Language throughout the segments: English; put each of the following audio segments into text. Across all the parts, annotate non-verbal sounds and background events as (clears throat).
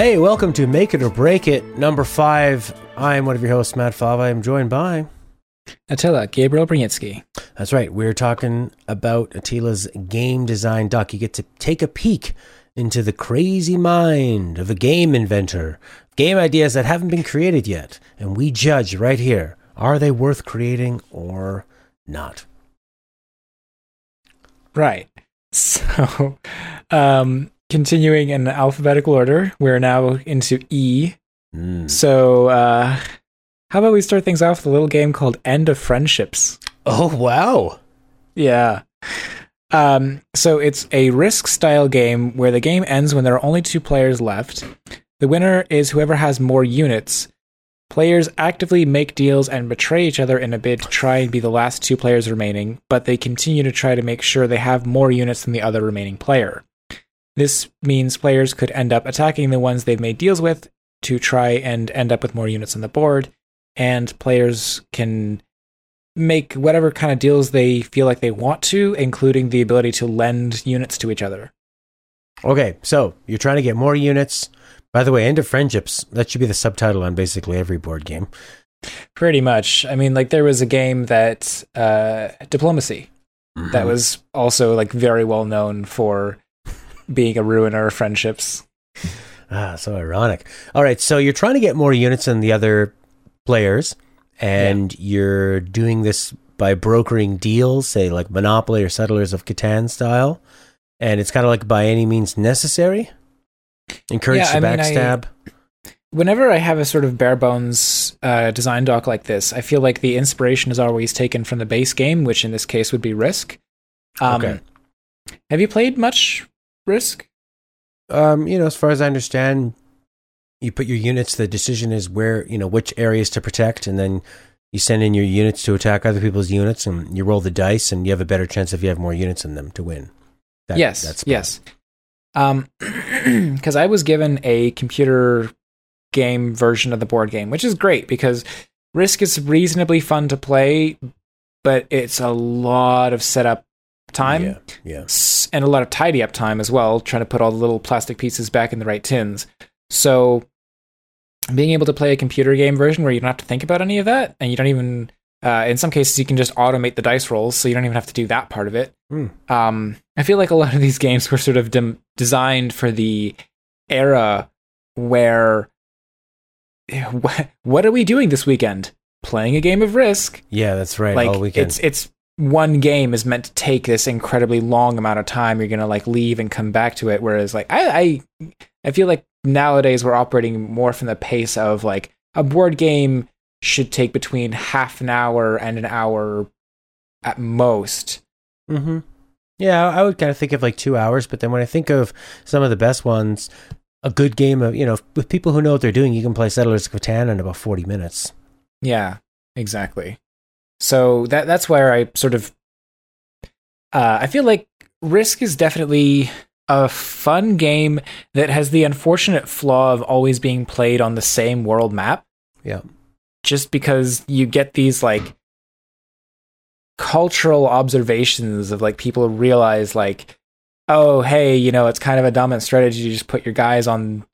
Hey, welcome to Make It or Break It, number five. I'm one of your hosts, Matt Fava. I'm joined by. Attila, Gabriel Brzezinski. That's right. We're talking about Attila's game design doc. You get to take a peek into the crazy mind of a game inventor, game ideas that haven't been created yet. And we judge right here are they worth creating or not? Right. (laughs) So, um, continuing in alphabetical order, we're now into E. Mm. So, uh, how about we start things off with a little game called End of Friendships? Oh, wow. Yeah. Um, so it's a risk style game where the game ends when there are only two players left. The winner is whoever has more units. Players actively make deals and betray each other in a bid to try and be the last two players remaining, but they continue to try to make sure they have more units than the other remaining player. This means players could end up attacking the ones they've made deals with to try and end up with more units on the board, and players can make whatever kind of deals they feel like they want to, including the ability to lend units to each other. Okay, so you're trying to get more units. By the way, End of Friendships, that should be the subtitle on basically every board game. Pretty much. I mean, like there was a game that uh, diplomacy that Mhm. was also like very well known for being a ruiner of friendships. Ah, so ironic. All right, so you're trying to get more units than the other players, and you're doing this by brokering deals, say like Monopoly or Settlers of Catan style, and it's kind of like by any means necessary. Encourage Yeah, to I mean, I- backstab. Whenever I have a sort of bare bones uh, design doc like this, I feel like the inspiration is always taken from the base game, which in this case would be Risk. Um, Okay. Have you played much Risk? Um, you know, as far as I understand, you put your units. The decision is where you know which areas to protect, and then you send in your units to attack other people's units, and you roll the dice, and you have a better chance if you have more units in them to win. That- yes, that's yes. Um, (clears throat) because I was given a computer game version of the board game, which is great because Risk is reasonably fun to play, but it's a lot of setup time Yeah, yeah. s- and a lot of tidy up time as well, trying to put all the little plastic pieces back in the right tins. So, being able to play a computer game version where you don't have to think about any of that, and you don't even, uh, in some cases, you can just automate the dice rolls, so you don't even have to do that part of it. Hmm. Um, I feel like a lot of these (laughs) games were sort of dem- designed for the era where what, (laughs) what are we doing this weekend? Playing a game of Risk Yeah, that's right. like all weekend. it's it's one game is meant to take this incredibly long amount of time you're gonna like leave and come back to it whereas like i i, I feel like nowadays we're operating more from the pace of like a board game should take between half an hour and an hour at most Mm-hmm. Yeah, I would kind of think of like two hours, but then when I think of some of the best ones, a good game of you know with people who know what they're doing, you can play Settlers of Catan in about forty minutes. yeah exactly so that that's where i sort of uh i feel like risk is definitely a fun game that has the unfortunate flaw of always being played on the same world map Yeah. just because you get these like cultural observations of like people realize like oh hey you know it's kind of a dominant strategy to just put your guys on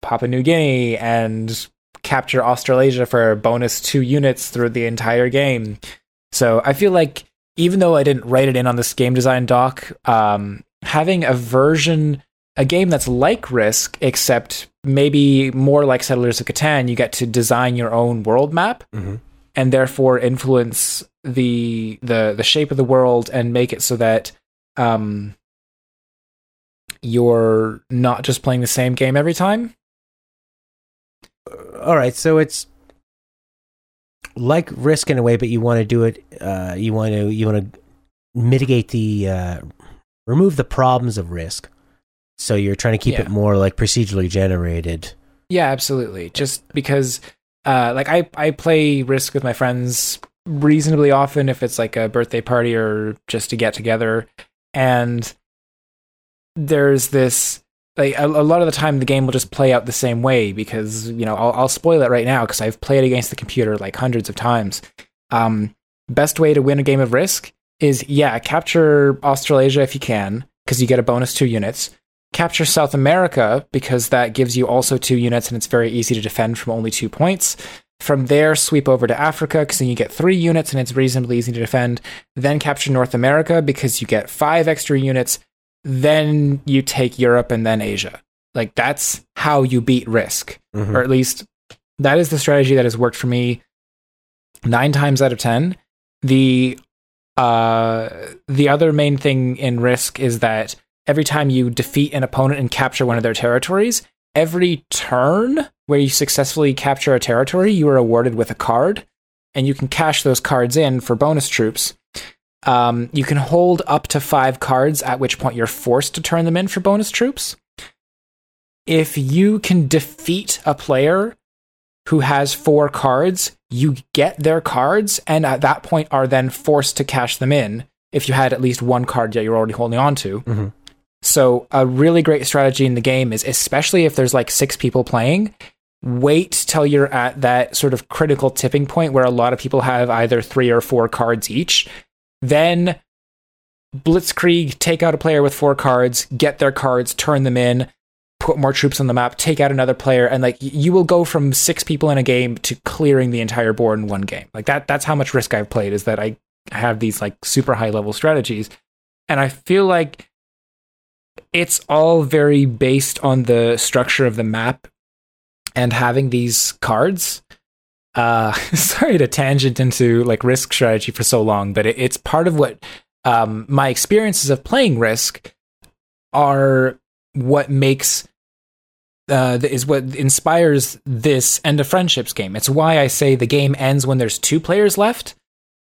papua new guinea and capture australasia for bonus two units through the entire game so i feel like even though i didn't write it in on this game design doc um, having a version a game that's like risk except maybe more like settlers of catan you get to design your own world map Mm-hmm. and therefore influence the the the shape of the world and make it so that um you're not just playing the same game every time. All right, so it's like Risk in a way, but you want to do it. Uh, you want to you want to mitigate the uh, remove the problems of Risk. So you're trying to keep Yeah. it more like procedurally generated. Yeah, absolutely. Just because uh like I I play Risk with my friends reasonably often if it's like a birthday party or just to get together and there's this like a, a lot of the time the game will just play out the same way because you know I'll, I'll spoil it right now because I've played against the computer like hundreds of times. Um, best way to win a game of Risk is yeah capture Australasia if you can because you get a bonus two units. capture South America because that gives you also two units and it's very easy to defend from only two points. From there, sweep over to Africa because then you get three units and it's reasonably easy to defend. Then capture North America because you get five extra units. Then you take Europe and then Asia. Like that's how you beat risk, Mhm. or at least that is the strategy that has worked for me nine times out of ten. The uh, the other main thing in risk is that every time you defeat an opponent and capture one of their territories, every turn where you successfully capture a territory, you are awarded with a card, and you can cash those cards in for bonus troops. Um, you can hold up to five cards, at which point you're forced to turn them in for bonus troops. If you can defeat a player who has four cards, you get their cards, and at that point are then forced to cash them in if you had at least one card that you're already holding on to. Mhm. So, a really great strategy in the game is, especially if there's like six people playing, wait till you're at that sort of critical tipping point where a lot of people have either three or four cards each. Then blitzkrieg, take out a player with four cards, get their cards, turn them in, put more troops on the map, take out another player, and like you will go from six people in a game to clearing the entire board in one game. Like that that's how much risk I've played is that I have these like super high level strategies. And I feel like it's all very based on the structure of the map and having these cards. Uh (laughs) sorry to tangent into like risk strategy for so long, but it, it's part of what um my experiences of playing risk are what makes uh, is what inspires this end of friendships game. It's why I say the game ends when there's two players left.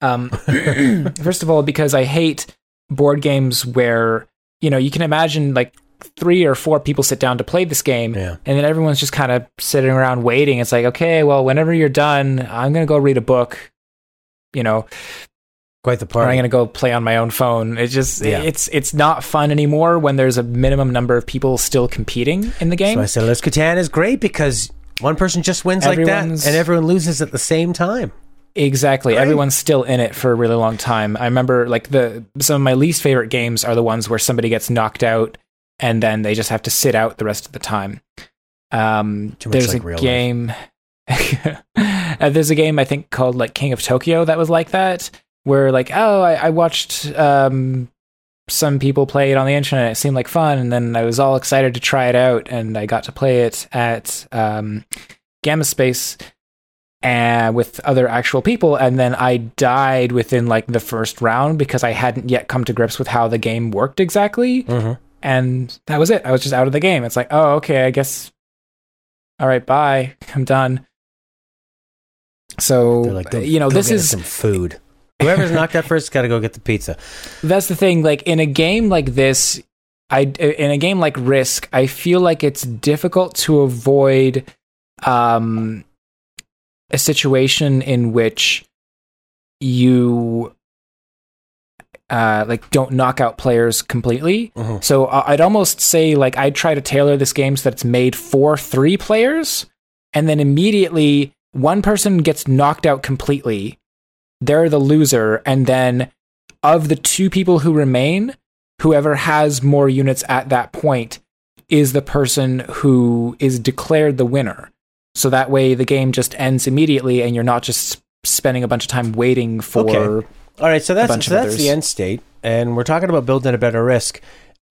Um, (coughs) first of all, because I hate board games where you know you can imagine like three or four people sit down to play this game, Yeah. and then everyone's just kind of sitting around waiting. It's like, okay, well, whenever you're done, I'm gonna go read a book. You know, Quite the or I'm gonna go play on my own phone. It's just Yeah. it's it's not fun anymore when there's a minimum number of people still competing in the game. So I said, Les Catan is great because one person just wins like that and everyone loses at the same time. Exactly. Right. Everyone's still in it for a really long time. I remember like the some of my least favorite games are the ones where somebody gets knocked out and then they just have to sit out the rest of the time. Um, Too much there's like a real game. (laughs) uh, there's a game I think called like King of Tokyo that was like that, where like oh I, I watched um, some people play it on the internet. It seemed like fun, and then I was all excited to try it out, and I got to play it at um, Gamma Space and with other actual people and then i died within like the first round because i hadn't yet come to grips with how the game worked exactly Mhm. And that was it i was just out of the game it's like oh okay i guess all right bye (laughs) i'm done so They're like, "Go- you know this get is some food. Whoever's knocked out first got to go get the pizza. (laughs) that's the thing like in a game like this i in a game like risk i feel like it's difficult to avoid um a situation in which you uh like don't knock out players completely Mhm. so I- i'd almost say like i'd try to tailor this game so that it's made for three players and then immediately one person gets knocked out completely they're the loser and then of the two people who remain whoever has more units at that point is the person who is declared the winner so that way the game just ends immediately and you're not just spending a bunch of time waiting for Okay. All right, so that's so that's others. the end state, and we're talking about building a better risk.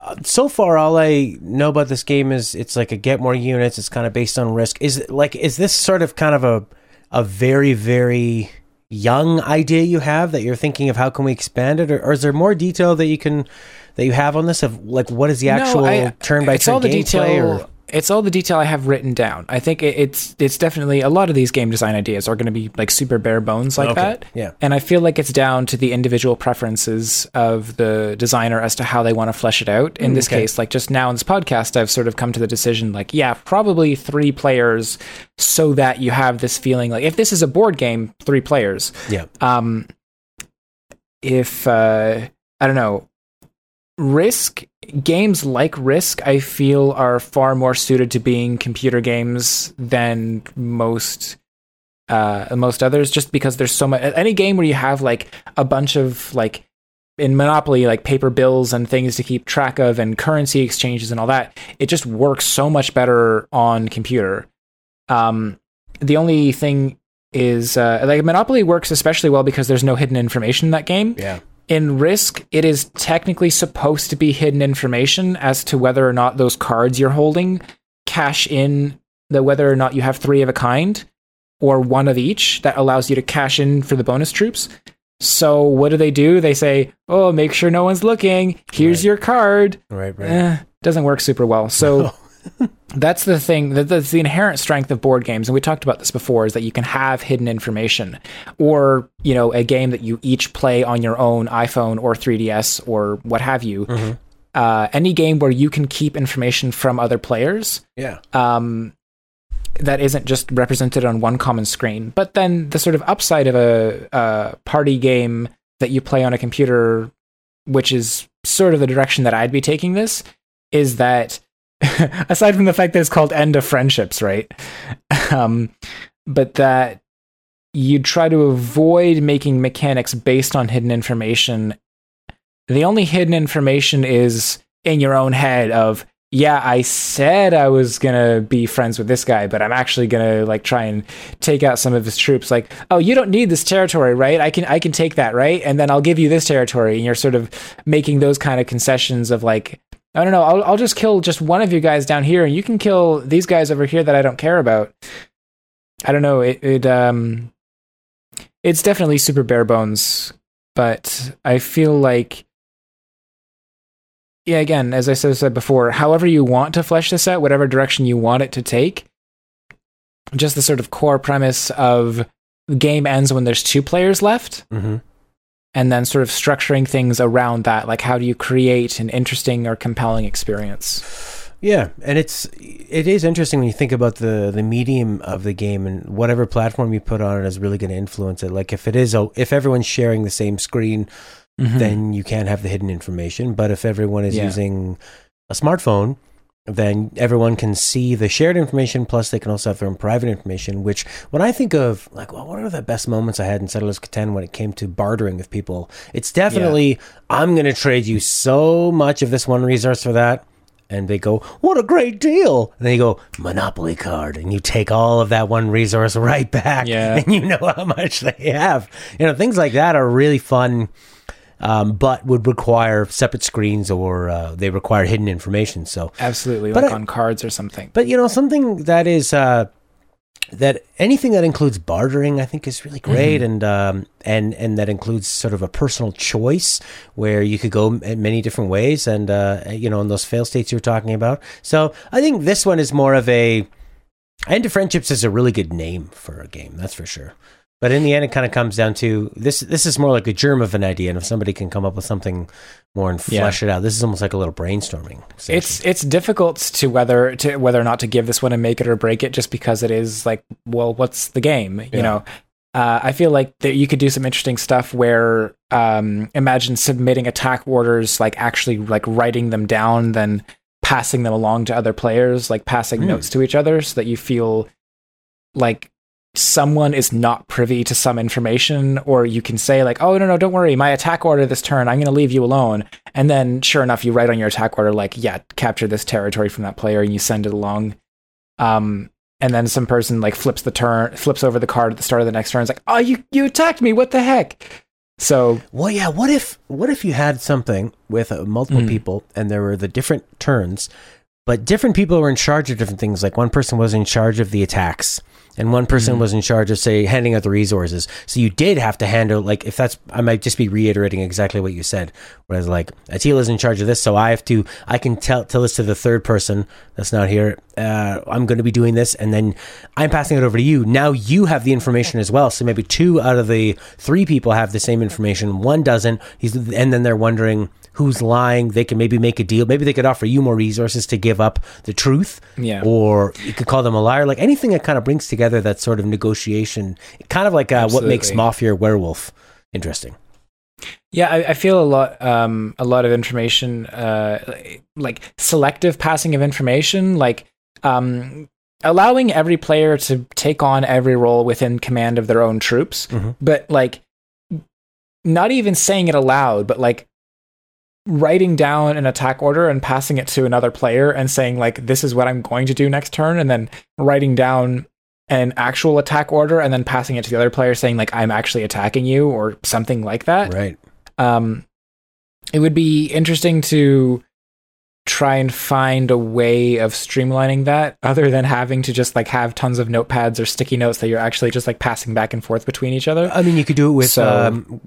Uh, so far, all I know about this game is it's like a get more units. It's kind of based on risk. Is it like is this sort of kind of a a very very young idea you have that you're thinking of how can we expand it, or, or is there more detail that you can that you have on this of like what is the actual No, I- turn by turn gameplay? detail Or it's all the detail i have written down. I think it's it's definitely a lot of these game design ideas are going to be like super bare bones like Okay, that. Yeah. and i feel like it's down to the individual preferences of the designer as to how they want to flesh it out. In this okay. case like just now in this podcast i've sort of come to the decision like yeah probably three players so that you have this feeling like if this is a board game three players. Yeah, um if uh i don't know risk games like risk i feel are far more suited to being computer games than most uh most others just because there's so much any game where you have like a bunch of like in Monopoly, like paper bills and things to keep track of, and currency exchanges and all that. It just works so much better on computer. Um, the only thing is uh, like Monopoly works especially well because there's no hidden information in that game. Yeah. In Risk, it is technically supposed to be hidden information as to whether or not those cards you're holding cash in the whether or not you have three of a kind or one of each that allows you to cash in for the bonus troops. So what do they do? They say, "Oh, make sure no one's looking. Here's Right. your card." Right, right. Eh, doesn't work super well. So (laughs) (laughs) that's the thing. That, that's the inherent strength of board games, and we talked about this before. Is that you can have hidden information, or you know, a game that you each play on your own iPhone or 3DS or what have you. Uh, any game where you can keep information from other players Yeah. um, that isn't just represented on one common screen. But then the sort of upside of a, a party game that you play on a computer, which is sort of the direction that I'd be taking this, is that (laughs) aside from the fact that it's called End of Friendships, right? (laughs) Um, but that you try to avoid making mechanics based on hidden information. The only hidden information is in your own head of yeah, I said I was gonna be friends with this guy, but I'm actually gonna like try and take out some of his troops. Like, oh, you don't need this territory, right? I can I can take that, right? And then I'll give you this territory, and you're sort of making those kind of concessions of like, I don't know, I'll I'll just kill just one of you guys down here, and you can kill these guys over here that I don't care about. I don't know. It, it um, it's definitely super bare bones, but I feel like yeah, again, as I said, before, however you want to flesh this out, whatever direction you want it to take, just the sort of core premise of the game ends when there's two players left, hmm and then sort of structuring things around that, like how do you create an interesting or compelling experience? Yeah, and it's it is interesting when you think about the the medium of the game and whatever platform you put on it is really going to influence it. Like if it is a, if everyone's sharing the same screen, mm-hmm. then you can't have the hidden information. But if everyone is Yeah. using a smartphone, then everyone can see the shared information. Plus, they can also have their own private information. Which, when I think of like, well, what are the best moments I had in Settlers of Catan when it came to bartering with people? It's definitely I'm going to trade you so much of this one resource for that. And they go, "What a great deal!" And then you go, "Monopoly card," and you take all of that one resource (laughs) right back, Yeah. and you know how much they have. You know, things like that are really fun um, but would require separate screens or uh, they require hidden information. So, Absolutely, But like I- on cards or something. but you know, something that is uh, that anything that includes bartering, I think, is really great, and um, and and that includes sort of a personal choice where you could go in many different ways, and uh, you know, in those fail states you were talking about. So, I think this one is more of a End of Friendships is a really good name for a game, that's for sure. But in the end, it kind of comes down to this. This is more like a germ of an idea, and if somebody can come up with something more and Yeah. flesh it out, this is almost like a little brainstorming. session. It's it's difficult to whether to whether or not to give this one a make it or break it, just because it is like, well, what's the game? You Yeah. know, uh, I feel like that you could do some interesting stuff where, um, imagine submitting attack orders, like actually like writing them down, then passing them along to other players, like passing Hmm. notes to each other, so that you feel like someone is not privy to some information or you can say like oh no no don't worry my attack order this turn i'm going to leave you alone and then sure enough you write on your attack order like yeah capture this territory from that player and you send it along um and then some person like flips the turn flips over the card at the start of the next turn it's like oh you you attacked me what the heck so Well, yeah. What if what if you had something with uh, multiple Mm. people and there were the different turns, but different people were in charge of different things. Like one person was in charge of the attacks, and one person Mhm. was in charge of say handing out the resources. So you did have to handle like if that's I might just be reiterating exactly what you said. Whereas like Attila's in charge of this, so I have to I can tell tell this to the third person that's not here. Uh, I'm going to be doing this, and then I'm passing it over to you. Now you have the information as well. So maybe two out of the three people have the same information. One doesn't. He's and then they're wondering who's lying. They can maybe make a deal. Maybe they could offer you more resources to give up the truth. Yeah. Or you could call them a liar. Like anything that kind of brings together that sort of negotiation. Kind of like uh, what makes. Mafia Werewolf interesting. Yeah, I, I feel a lot, um, a lot of information, uh, like selective passing of information, like um, allowing every player to take on every role within command of their own troops, Mhm. but like not even saying it aloud, but like writing down an attack order and passing it to another player and saying like this is what I'm going to do next turn and then writing down an actual attack order and then passing it to the other player saying like I'm actually attacking you or something like that. Right. Um it would be interesting to try and find a way of streamlining that other than having to just like have tons of notepads or sticky notes that you're actually just like passing back and forth between each other. I mean, you could do it with So- um,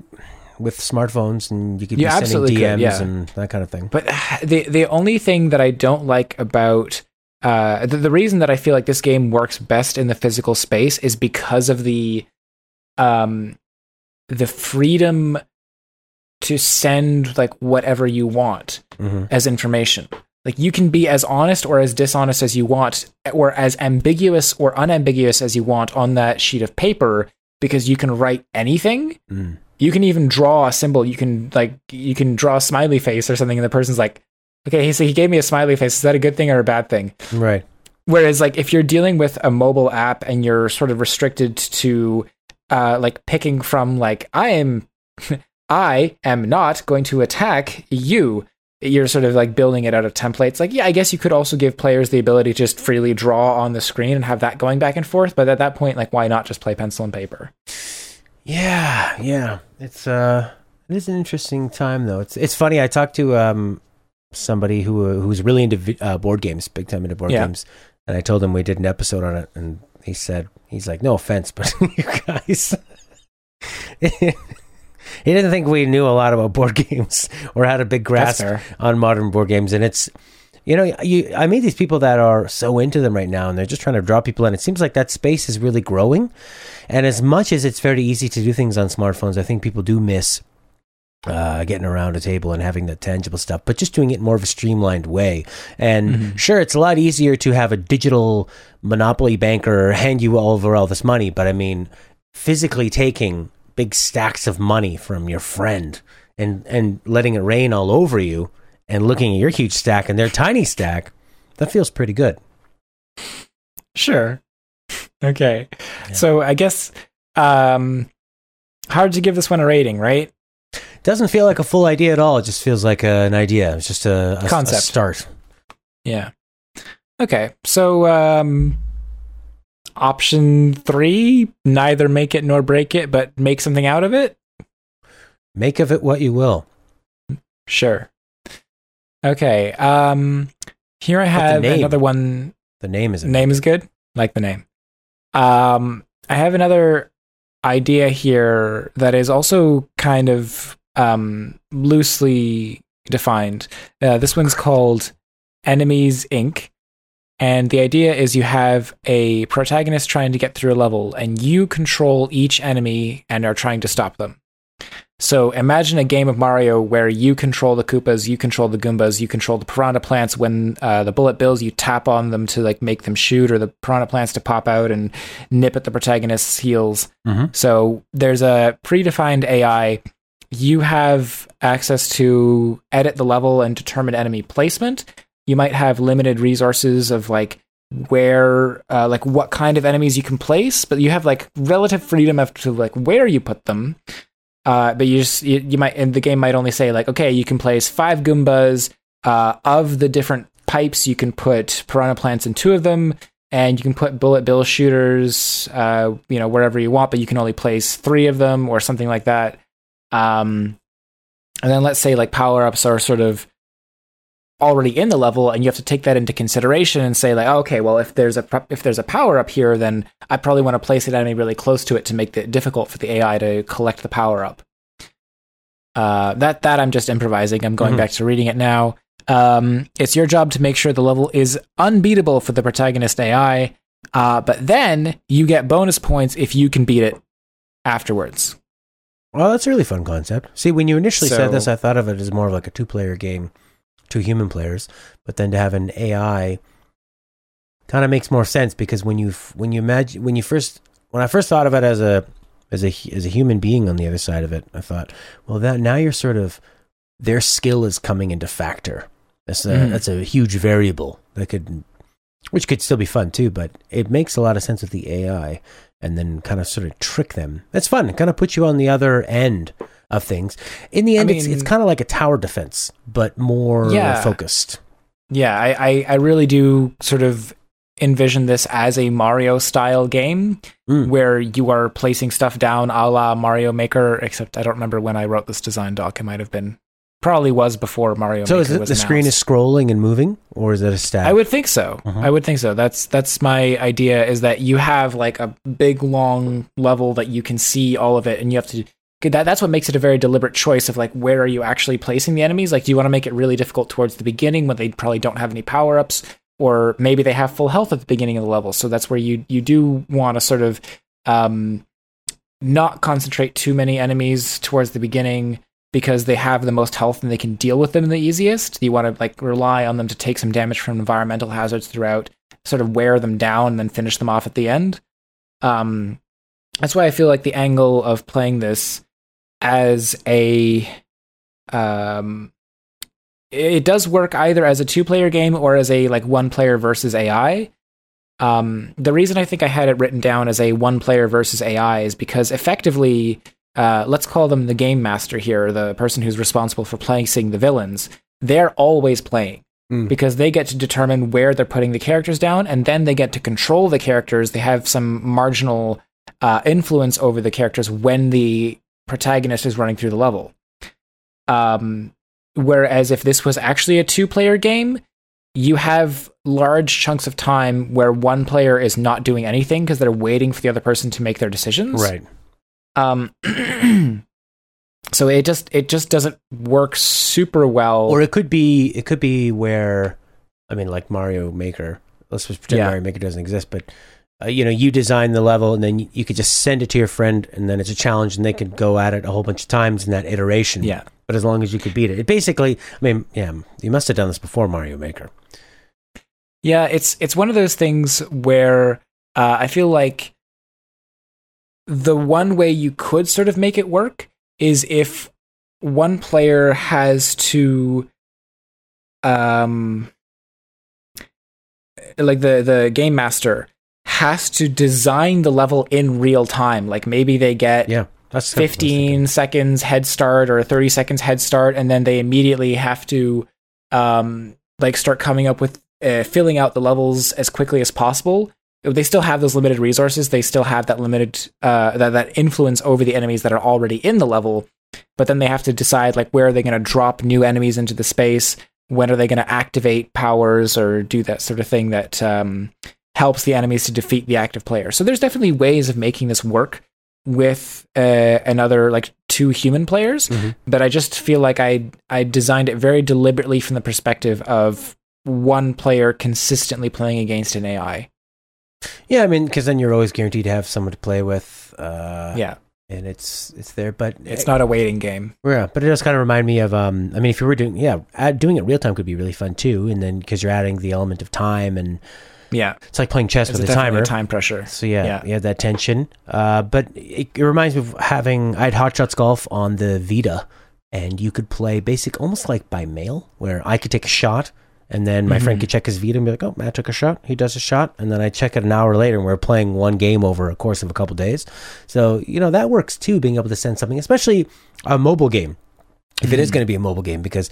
with smartphones, and you could be sending DMs could, yeah. and that kind of thing. But the the only thing that I don't like about uh, the, the reason that I feel like this game works best in the physical space is because of the um the freedom to send like whatever you want hmm as information. Like you can be as honest or as dishonest as you want, or as ambiguous or unambiguous as you want on that sheet of paper, because you can write anything. Mm. You can even draw a symbol. You can like you can draw a smiley face or something, and the person's like, "Okay, he so he gave me a smiley face. Is that a good thing or a bad thing?" Right. Whereas, like, if you're dealing with a mobile app and you're sort of restricted to, uh, like picking from like, I am, (laughs) I am not going to attack you. You're sort of like building it out of templates. Like, yeah, I guess you could also give players the ability to just freely draw on the screen and have that going back and forth. But at that point, like, why not just play pencil and paper? Yeah, yeah. It's uh, it is an interesting time though. It's it's funny. I talked to um somebody who who's really into uh, board games, big time into board Yeah. games, and I told him we did an episode on it, and he said he's like, no offense, but (laughs) you guys. (laughs) he didn't think we knew a lot about board (laughs) games or had a big grasp on modern board games, and it's you know you I meet these people that are so into them right now, and they're just trying to draw people in. It seems like that space is really growing, and as much as it's very easy to do things on smartphones, I think people do miss uh, getting around a table and having that tangible stuff, but just doing it more of a streamlined way. And Mhm. sure, it's a lot easier to have a digital monopoly banker hand you over all this money, but I mean, physically taking big stacks of money from your friend and and letting it rain all over you, and looking at your huge stack and their tiny stack, that feels pretty good. Sure. Okay. Yeah. So I guess um hard to give this one a rating, right? Doesn't feel like a full idea at all. It just feels like a, an idea. It's just a, a- a Concept. start. Yeah. Okay. So um option 3, neither make it nor break it, but make something out of it? Make of it what you will. Sure. Okay. Um here I have name. another one The name is name is good. Like the name. Um, I have another idea here that is also kind of um, loosely defined. Uh, this one's called Enemies Inc. And the idea is you have a protagonist trying to get through a level, and you control each enemy and are trying to stop them. So imagine a game of Mario where you control the Koopas, you control the Goombas, you control the Piranha plants. When uh, the bullet bills, you tap on them to like make them shoot, or the Piranha plants to pop out and nip at the protagonist's heels. Mhm. So there's a predefined AI. You have access to edit the level and determine enemy placement. You might have limited resources of like where, uh, like what kind of enemies you can place, but you have like relative freedom as to like where you put them. Uh, but you just you, you might and the game might only say like okay you can place five goombas uh, of the different pipes you can put piranha plants in two of them and you can put bullet bill shooters uh, you know wherever you want but you can only place three of them or something like that. Um, and then let's say like power ups are sort of already in the level and you have to take that into consideration and say like okay well if there's a if there's a power up here then I probably want to place an enemy really close to it to make it difficult for the AI to collect the power up. Uh, that that I'm just improvising. I'm going Mhm. back to reading it now. Um, it's your job to make sure the level is unbeatable for the protagonist AI, uh, but then you get bonus points if you can beat it afterwards. Well, that's a really fun concept. See, when you initially said this, I thought of it as more of like a two-player game, two human players. But then to have an AI kind of makes more sense because when you when you imagine when you first when I first thought of it as a as a as a human being on the other side of it, I thought, well, that now you're sort of their skill is coming into factor. That's a Mhm. that's a huge variable that could which could still be fun too, but it makes a lot of sense with the AI. and then kind of sort of trick them. It's fun. It kind of puts you on the other end of things. In the end, it's mean- it's kind of like a tower defense, but more Yeah. focused. Yeah, I, I, I really do sort of envision this as a Mario style game Mm. where you are placing stuff down a la Mario Maker, except I don't remember when I wrote this design doc. It might have been, probably was before Mario So Maker is it was the screen is scrolling and moving, or is it a stab? I would think so. Uh-huh. I would think so. That's that's my idea. Is that you have like a big long level that you can see all of it, and you have to. That, that's what makes it a very deliberate choice of like where are you actually placing the enemies? Like, do you want to make it really difficult towards the beginning when they probably don't have any power ups, or maybe they have full health at the beginning of the level? So that's where you you do want to sort of um, not concentrate too many enemies towards the beginning because they have the most health and they can deal with them the easiest. You want to like rely on them to take some damage from environmental hazards throughout, sort of wear them down and then finish them off at the end. Um, that's why I feel like the angle of playing this as a um it does work either as a two player game or as a like one player versus AI. Um, the reason I think I had it written down as a one player versus AI is because effectively, uh, let's call them the game master here, the person who's responsible for placing the villains. They're always playing Mm. because they get to determine where they're putting the characters down, and then they get to control the characters. They have some marginal uh, influence over the characters when the protagonist is running through the level. Um, whereas if this was actually a two player game, you have large chunks of time where one player is not doing anything because they're waiting for the other person to make their decisions. right. Um, (clears throat) so it just it just doesn't work super well. Or it could be it could be where I mean like Mario Maker. Let's just pretend Yeah. Mario Maker doesn't exist, but uh, you know, you design the level and then you, you could just send it to your friend and then it's a challenge and they could go at it a whole bunch of times in that iteration. yeah, But as long as you could beat it. It basically I mean, yeah, you must have done this before Mario Maker. yeah. It's it's one of those things where uh, I feel like the one way you could sort of make it work is if one player has to um like the the game master has to design the level in real time like maybe they get Yeah. That's what I was thinking. 15 seconds head start or 30 seconds head start and then they immediately have to um like start coming up with uh, filling out the levels as quickly as possible they still have those limited resources they still have that limited uh that, that influence over the enemies that are already in the level but then they have to decide like where are they going to drop new enemies into the space when are they going to activate powers or do that sort of thing that um, helps the enemies to defeat the active player so there's definitely ways of making this work with uh, another like two human players Mhm. but i just feel like i i designed it very deliberately from the perspective of one player consistently playing against an ai Yeah, I mean, because then you're always guaranteed to have someone to play with. Uh, yeah and it's it's there, but it's not a waiting game Yeah, but it does kind of remind me of. Um, I mean, if you were doing, yeah, doing it real time could be really fun too, and then because you're adding the element of time, and yeah it's like playing chess it's with a timer. time pressure So yeah, Yeah. you have that tension. Uh, but it, it reminds me of having I had Hot Shots Golf on the Vita, and you could play basic almost like by mail, where I could take a shot, and then my friend Mhm. could check his Vita and be like, "Oh, Matt took a shot. He does a shot," and then I check it an hour later, and we're playing one game over a course of a couple days. So you know that works too, being able to send something, especially a mobile game, if it is Mhm. going to be a mobile game, because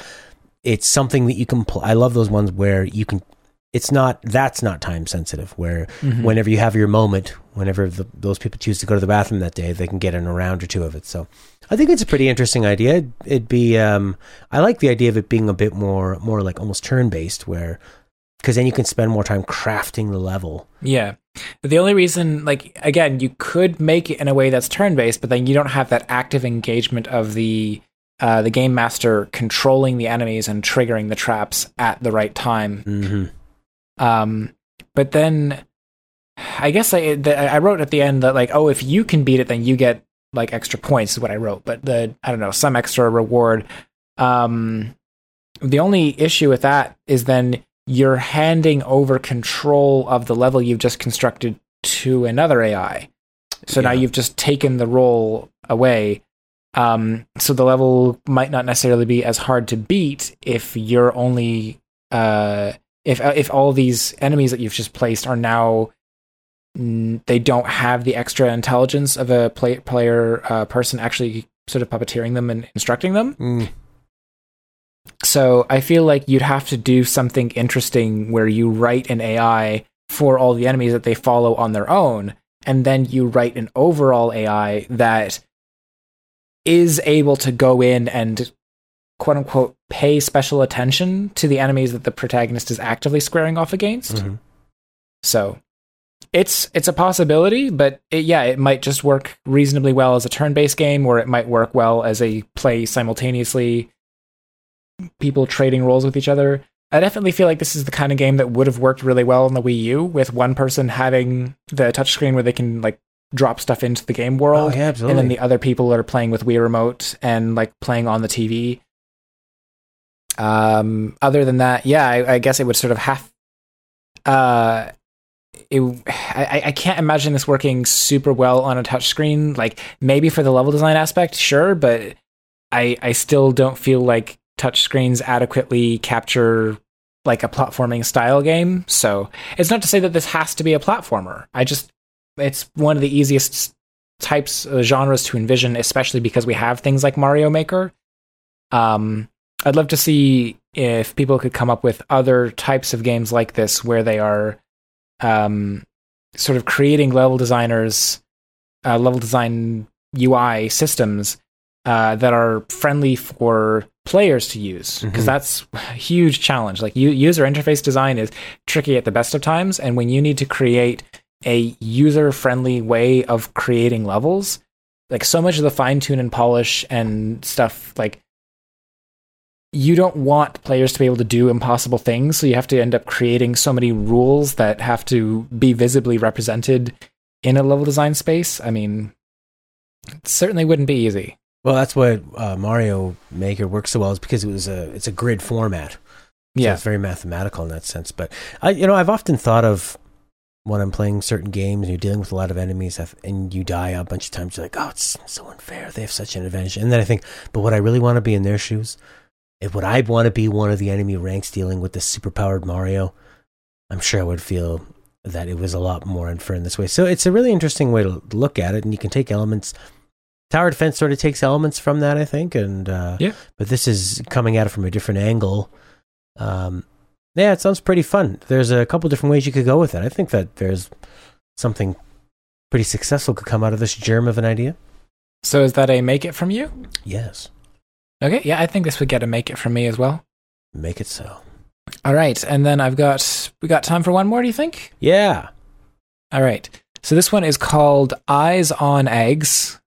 it's something that you can. Pl- I love those ones where you can. It's not that's not time sensitive. Where Mhm. whenever you have your moment, whenever the, those people choose to go to the bathroom that day, they can get in a round or two of it. So I think it's a pretty interesting idea. It'd, it'd be, um, I like the idea of it being a bit more, more like almost turn based, where because then you can spend more time crafting the level. Yeah. The only reason, like, again, you could make it in a way that's turn based, but then you don't have that active engagement of the uh, the game master controlling the enemies and triggering the traps at the right time. hmm Um, but then, I guess I the, I wrote at the end that like, oh, if you can beat it, then you get like extra points. Is what I wrote. But the I don't know some extra reward. Um, the only issue with that is then you're handing over control of the level you've just constructed to another AI. So now you've just taken the role away. Um, so the level might not necessarily be as hard to beat if you're only uh, if if all these enemies that you've just placed are now they don't have the extra intelligence of a play, player uh, person actually sort of puppeteering them and instructing them. Mm. So I feel like you'd have to do something interesting where you write an AI for all the enemies that they follow on their own, and then you write an overall AI that is able to go in and quote unquote pay special attention to the enemies that the protagonist is actively squaring off against. Mhm. So it's it's a possibility, but it, yeah, it might just work reasonably well as a turn-based game, or it might work well as a play simultaneously, people trading roles with each other. I definitely feel like this is the kind of game that would have worked really well on the Wii U, with one person having the touchscreen where they can like drop stuff into the game Oh, world, yeah, absolutely. and then the other people are playing with Wii Remote and like playing on the TV. Um, other than that, yeah, I, I guess it would sort of have. Uh, it, I, I can't imagine this working super well on a touchscreen. Like maybe for the level design aspect, sure, but I I still don't feel like touchscreens adequately capture like a platforming style game. So it's not to say that this has to be a platformer. I just it's one of the easiest types of genres to envision, especially because we have things like Mario Maker. Um, I'd love to see if people could come up with other types of games like this where they are um, sort of creating level designers, uh, level design UI systems uh, that are friendly for players to use because Mhm. that's a huge challenge. Like u- user interface design is tricky at the best of times, and when you need to create a user friendly way of creating levels, like so much of the fine tune and polish and stuff, like you don't want players to be able to do impossible things, so you have to end up creating so many rules that have to be visibly represented in a level design space. I mean, it certainly wouldn't be easy. Well, that's what uh, Mario Maker works so well is because it was a it's a grid format. So Yeah. it's very mathematical in that sense. But I, you know, I've often thought of when I'm playing certain games and you're dealing with a lot of enemies and you die a bunch of times. You're like, oh, it's so unfair. They have such an advantage. And then I think, but would I really want to be in their shoes? If would I want to be one of the enemy ranks dealing with the superpowered Mario? I'm sure I would feel that it was a lot more unfair in this way. So it's a really interesting way to look at it, and you can take elements. Tower defense sort of takes elements from that, I think, and uh, Yeah. But this is coming at it from a different angle. Um, yeah, it sounds pretty fun. There's a couple different ways you could go with it. I think that there's something pretty successful could come out of this germ of an idea. So is that a make it from you? Yes, Okay, yeah, I think this would get a make it from me as well. make it so. All right, and then I've got we got time for one more. Do you think? Yeah. All right. So this one is called Eyes on Eggs,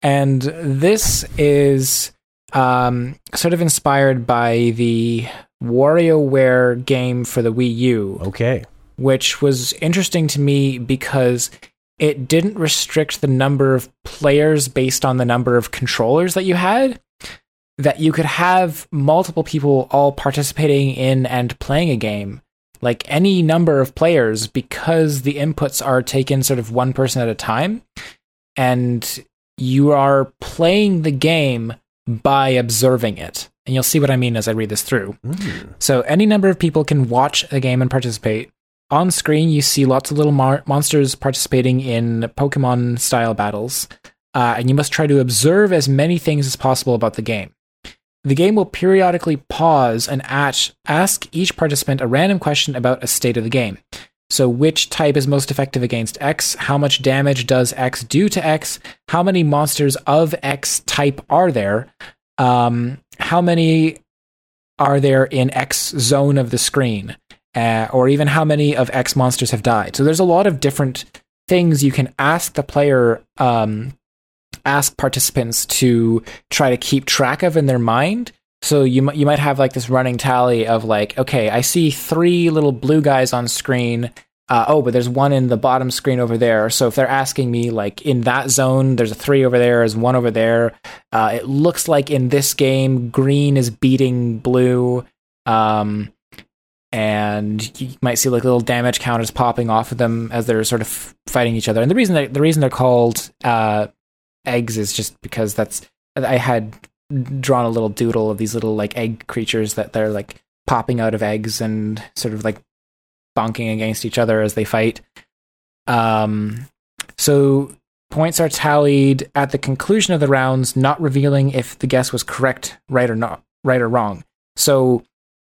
and this is um, sort of inspired by the WarioWare game for the Wii U, Okay. which was interesting to me because it didn't restrict the number of players based on the number of controllers that you had. That you could have multiple people all participating in and playing a game, like any number of players, because the inputs are taken sort of one person at a time. And you are playing the game by observing it. And you'll see what I mean as I read this through. Mm. So any number of people can watch a game and participate. On screen, you see lots of little mar- monsters participating in Pokemon style battles, uh, and you must try to observe as many things as possible about the game. The game will periodically pause and ask, each participant a random question about a state of the game. So, which type is most effective against X? How much damage does X do to X? How many monsters of X type are there? Um, how many are there in X zone of the screen? Uh, or even how many of X monsters have died? So, there's a lot of different things you can ask the player, um, ask participants to try to keep track of in their mind. So you you might have like this running tally of like, okay, I see three little blue guys on screen. Uh, oh, but there's one in the bottom screen over there. So if they're asking me like in that zone, there's a three over there, there's one over there. Uh, it looks like in this game, green is beating blue. Um, and you might see like little damage counters popping off of them as they're sort of fighting each other. And the reason that the reason they're called uh, eggs is just because that's I had drawn a little doodle of these little like egg creatures that they're like popping out of eggs and sort of like bonking against each other as they fight. Um, so points are tallied at the conclusion of the rounds, not revealing if the guess was correct, right or not, right or wrong. So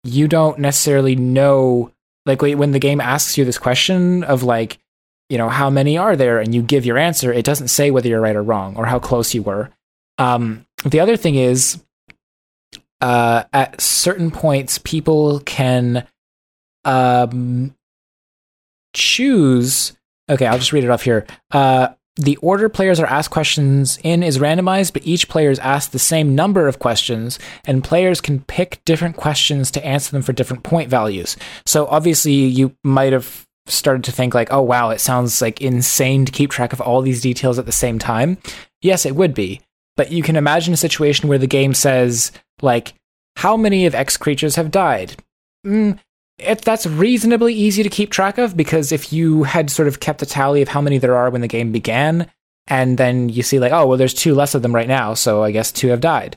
you don't necessarily know, like wait when the game asks you this question of like, you know, how many are there, and you give your answer, it doesn't say whether you're right or wrong or how close you were. Um, the other thing is, uh, at certain points, people can um, choose. Okay, I'll just read it off here. Uh, the order players are asked questions in is randomized, but each player is asked the same number of questions, and players can pick different questions to answer them for different point values. So obviously, you might have started to think like, "Oh wow, it sounds like insane to keep track of all these details at the same time." Yes, it would be, but you can imagine a situation where the game says like, "How many of X creatures have died?" Mm, it, that's reasonably easy to keep track of because if you had sort of kept a tally of how many there are when the game began, and then you see like, oh well, there's two less of them right now, so I guess two have died.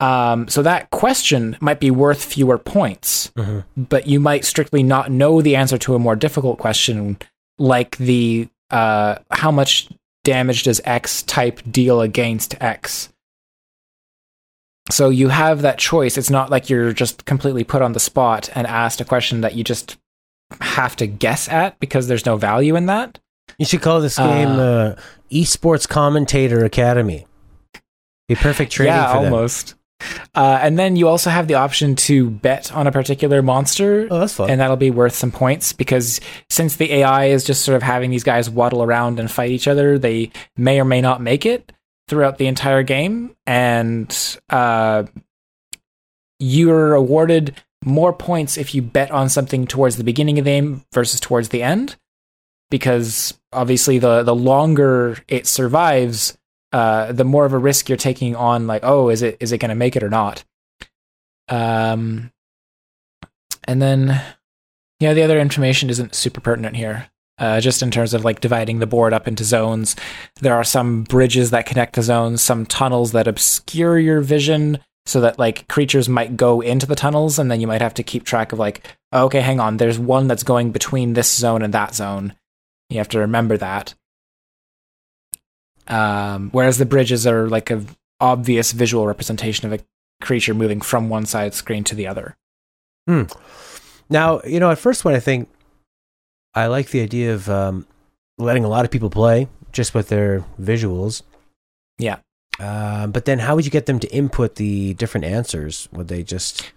Um, so that question might be worth fewer points, Mhm. but you might strictly not know the answer to a more difficult question, like the uh, how much damage does X type deal against X. So you have that choice. It's not like you're just completely put on the spot and asked a question that you just have to guess at because there's no value in that. You should call this game Uh, uh, Esports Commentator Academy. Be perfect training yeah, for them. almost. Uh, and then you also have the option to bet on a particular monster, Oh, that's fun. and that'll be worth some points because since the AI is just sort of having these guys waddle around and fight each other, they may or may not make it throughout the entire game, and uh, you're awarded more points if you bet on something towards the beginning of the game versus towards the end, because obviously the the longer it survives, uh, the more of a risk you're taking on. Like, oh, is it is it going to make it or not? Um, and then yeah, the other information isn't super pertinent here. Uh, just in terms of like dividing the board up into zones, there are some bridges that connect the zones, some tunnels that obscure your vision, so that like creatures might go into the tunnels, and then you might have to keep track of like, okay, hang on, there's one that's going between this zone and that zone. You have to remember that. Um, whereas the bridges are like a obvious visual representation of a creature moving from one side screen to the other. Now, you know, at first when I think I like the idea of um, letting a lot of people play just with their visuals. Yeah. Uh, but then how would you get them to input the different answers? Would they just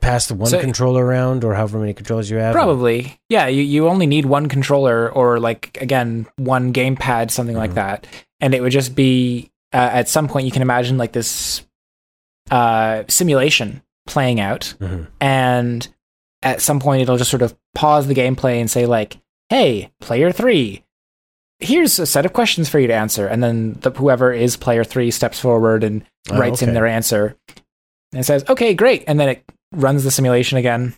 pass the one So- controller around or however many controllers you have? Probably. Yeah, you, you only need one controller or like again, one gamepad, something like Mhm. that. And it would just be uh, at some point you can imagine like this uh, simulation playing out Mhm. and at some point it'll just sort of pause the gameplay and say like, "Hey, player 3, here's a set of questions for you to answer." And then the, whoever is player 3 steps forward and Oh, writes in their answer and says, "Okay, great." And then it runs the simulation again.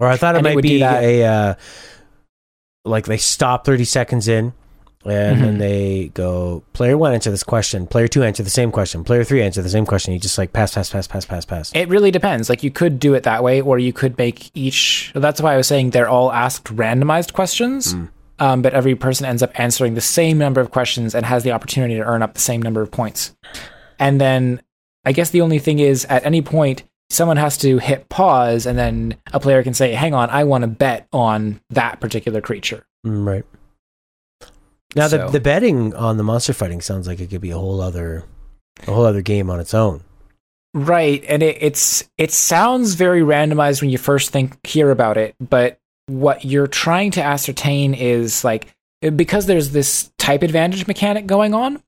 Or I thought it And might do be that. a uh, like they stop thirty seconds in, and then Mhm. they go player one answer this question, player two answer the same question, player three answer the same question. You just like pass, pass, pass, pass, pass, pass. It really depends. Like you could do it that way, or you could make each. That's why I was saying they're all asked randomized questions, Mm. um, but every person ends up answering the same number of questions and has the opportunity to earn up the same number of points. And then I guess the only thing is, at any point, someone has to hit pause, and then a player can say, "Hang on, I want to bet on that particular creature." Mm, right. Now the So- the betting on the monster fighting sounds like it could be a whole other a whole other game on its own. Right, and it, it's it sounds very randomized when you first think hear about it, but what you're trying to ascertain is like because there's this type advantage mechanic going on.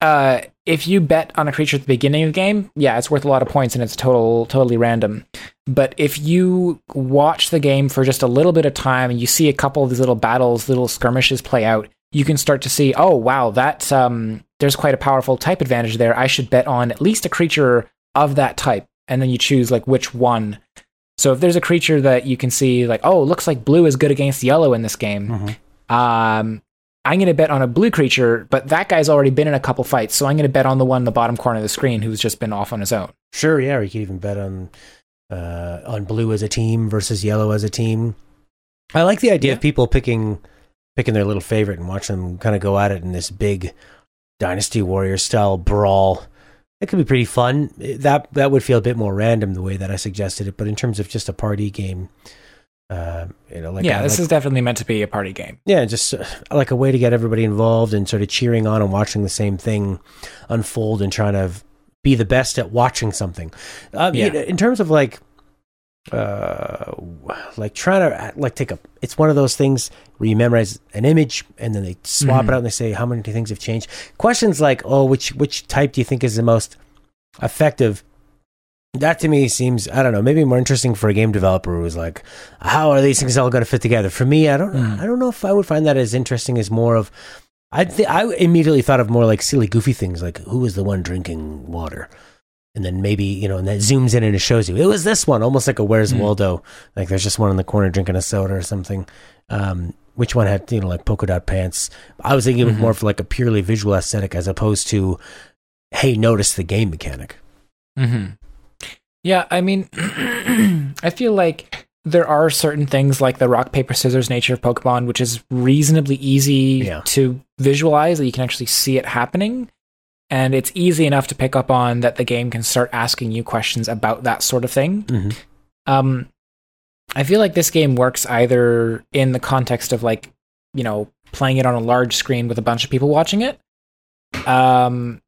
Uh, if you bet on a creature at the beginning of the game, yeah, it's worth a lot of points and it's total totally random. But if you watch the game for just a little bit of time and you see a couple of these little battles, little skirmishes play out, you can start to see, oh wow, that um, there's quite a powerful type advantage there. I should bet on at least a creature of that type, and then you choose like which one. So if there's a creature that you can see, like, oh, looks like blue is good against yellow in this game, um, I'm going to bet on a blue creature, but that guy's already been in a couple fights, so I'm going to bet on the one in the bottom corner of the screen who's just been off on his own. Sure, yeah, or you could even bet on uh, on blue as a team versus yellow as a team. I like the idea of people picking picking their little favorite and watching them kind of go at it in this big Dynasty Warrior style brawl. It could be pretty fun. That that would feel a bit more random the way that I suggested it, but in terms of just a party game, uh, you know, like yeah, a- this like- is definitely meant to be a party game. yeah, just uh, like a way to get everybody involved and sort of cheering on and watching the same thing unfold and trying to be the best at watching something. Um, you Yeah. know, in terms of like, uh, like trying to like take a, it's one of those things where you memorize an image and then they swap Mhm. it out and they say how many things have changed. Questions like, oh, which which type do you think is the most effective? That to me seems, I don't know, maybe more interesting for a game developer who's like, how are these things all going to fit together? For me, I don't, Mm. I don't know if I would find that as interesting as more of. I th- I immediately thought of more like silly, goofy things, like who was the one drinking water, and then maybe you know, and that zooms in and it shows you it was this one, almost like a Where's Mm. Waldo, like there's just one in the corner drinking a soda or something. Um, which one had you know like polka dot pants? I was thinking Mhm. more for like a purely visual aesthetic as opposed to, hey, notice the game mechanic. Mm-hmm. Yeah, I mean, (clears throat) I feel like there are certain things like the rock paper scissors nature of Pokemon, which is reasonably easy Yeah. to visualize. That you can actually see it happening, and it's easy enough to pick up on that the game can start asking you questions about that sort of thing. Mhm. Um, I feel like this game works either in the context of like, you know, playing it on a large screen with a bunch of people watching it. Um,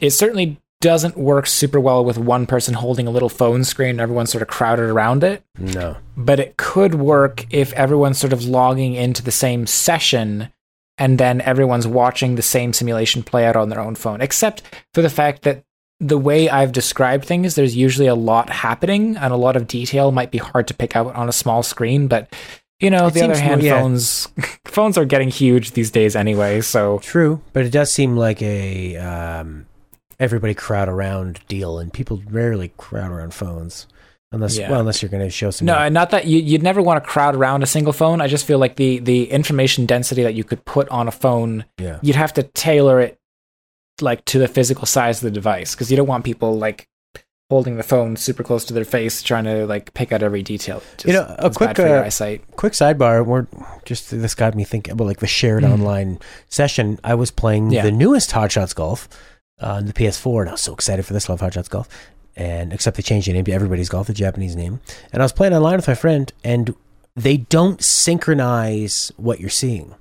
it certainly doesn't work super well with one person holding a little phone screen and everyone's sort of crowded around it. No, But it could work if everyone's sort of logging into the same session and then everyone's watching the same simulation play out on their own phone, except for the fact that the way I've described things, there's usually a lot happening and a lot of detail might be hard to pick out on a small screen. But, you know, It the other seems more- hand, yeah. phones (laughs) phones are getting huge these days anyway. So, true, but it does seem like a um, everybody crowd around deal, and people rarely crowd around phones unless Yeah. well, unless you're going to show some. no, and not that you, you'd never want to crowd around a single phone. I just feel like the the information density that you could put on a phone yeah, you'd have to tailor it like to the physical size of the device because you don't want people like holding the phone super close to their face trying to like pick out every detail. Just, You know, a quick, uh, eyesight. quick sidebar. We're just this got me thinking about like the shared Mhm. online session. I was playing Yeah. the newest Hot Shots Golf uh, on the PS4, and I was so excited for this. Love Hot Shots Golf, and except they changed the name to Everybody's Golf, the Japanese name. And I was playing online with my friend, and they don't synchronize what you're seeing.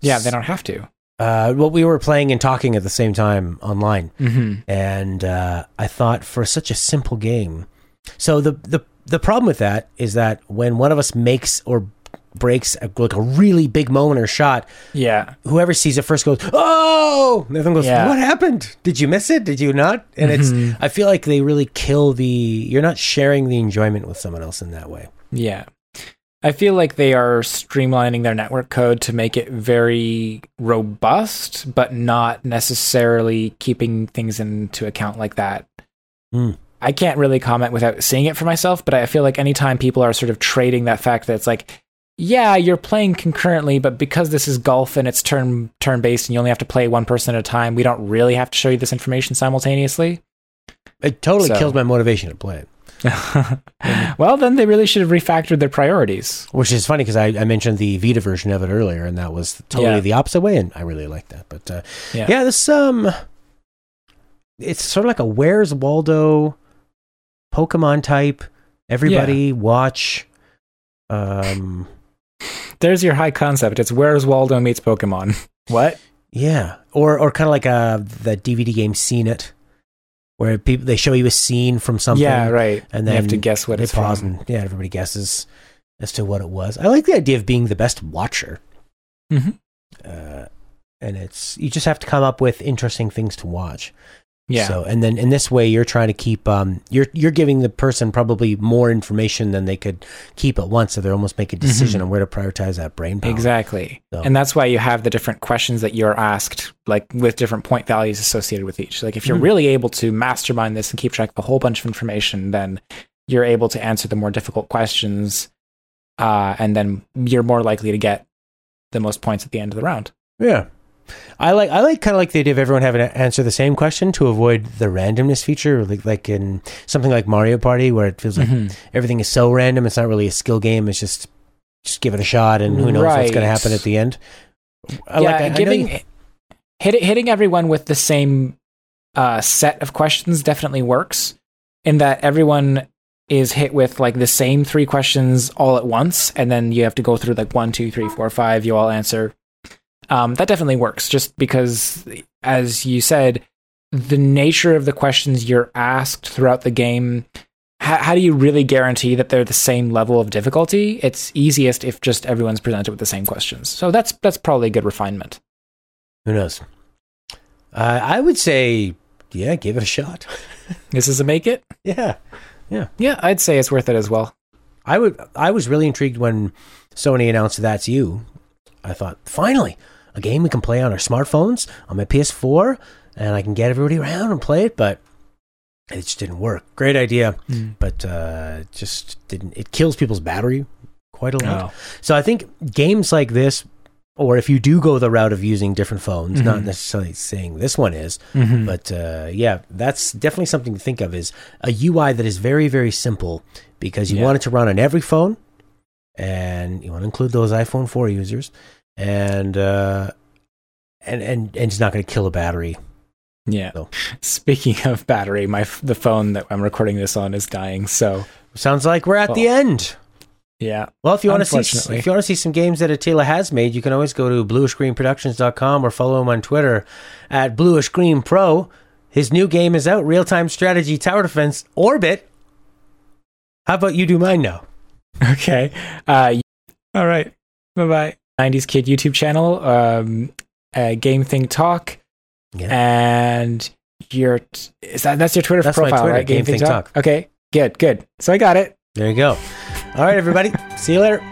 Yeah, they don't have to. Uh, well, we were playing and talking at the same time online, Mm-hmm. and uh, I thought for such a simple game. So the the the problem with that is that when one of us makes or breaks a, like a really big moment or shot, Yeah, whoever sees it first goes, "Oh!" And the other one goes, Yeah. "What happened? Did you miss it? Did you not?" And Mhm. it's I feel like they really kill the. You're not sharing the enjoyment with someone else in that way. yeah. I feel like they are streamlining their network code to make it very robust, but not necessarily keeping things into account like that. Mm. I can't really comment without seeing it for myself, but I feel like anytime people are sort of trading that fact that it's like, yeah, you're playing concurrently, but because this is golf and it's turn turn based and you only have to play one person at a time, we don't really have to show you this information simultaneously. It totally So- kills my motivation to play it. (laughs) well, then they really should have refactored their priorities. Which is funny because I, I mentioned the Vita version of it earlier, and that was totally Yeah. the opposite way, and I really like that. But uh, Yeah. yeah. this um, it's sort of like a Where's Waldo Pokemon type. Everybody watch. Um, There's your high concept. It's Where's Waldo meets Pokemon. (laughs) What? yeah, or or kind of like uh the DVD game Scene It, where people they show you a scene from something. Yeah, right. and you have to guess what they it's pause from. and yeah, everybody guesses as to what it was. I like the idea of being the best watcher. Mm-hmm. Uh, and it's you just have to come up with interesting things to watch. Yeah. So and then in this way you're trying to keep um you're you're giving the person probably more information than they could keep at once, so they're almost making a decision Mhm. on where to prioritize that brain power. Exactly. So- And that's why you have the different questions that you're asked, like with different point values associated with each. Like if you're Mhm. really able to mastermind this and keep track of a whole bunch of information, then you're able to answer the more difficult questions. Uh, and then you're more likely to get the most points at the end of the round. Yeah. I like I like kind of like the idea of everyone having to answer the same question to avoid the randomness feature, like like in something like Mario Party, where it feels like Mhm. everything is so random. It's not really a skill game. It's just just give it a shot, and who knows what's going to happen at the end. I yeah, like- I- I you- hit, hitting everyone with the same uh, set of questions definitely works. In that everyone is hit with like the same three questions all at once, and then you have to go through like one, two, three, four, five. You all answer. Um, that definitely works, just because, as you said, the nature of the questions you're asked throughout the game. How, how do you really guarantee that they're the same level of difficulty? It's easiest if just everyone's presented with the same questions. So that's that's probably a good refinement. who knows? Uh, I would say, yeah, give it a shot. (laughs) This is a make it. yeah, Yeah, yeah I'd say it's worth it as well. I would. I was really intrigued when Sony announced that's you. I thought, finally, a game we can play on our smartphones on my PS4, and I can get everybody around and play it. But it just didn't work. Great idea, but uh, it just didn't. It kills people's battery quite a lot. Oh. So I think games like this, or if you do go the route of using different phones, not Mhm. necessarily saying this one is, Mhm. but uh, yeah, that's definitely something to think of. Is a UI that is very very simple because you Yeah. want it to run on every phone, and you want to include those iPhone 4 users, and uh, and and and it's not going to kill a battery. yeah. So. Speaking of battery, my the phone that I'm recording this on is dying. So Sounds like we're at the Oh. end. yeah, Well, if you want to see if you want to see some games that Attila has made, you can always go to bluishgreenproductions.com or follow him on Twitter at bluishgreenpro. His new game is out, Real Time Strategy Tower Defense Orbit. How about you do mine now? (laughs) okay. Uh, all right. Bye bye. 90s Kid YouTube channel, um, uh, Game Thing Talk, Yeah. and your t- is that that's your Twitter That's profile, Twitter, right? Game Thing Talk. Okay, good, good. So I got it. There you go. All right, everybody. (laughs) See you later.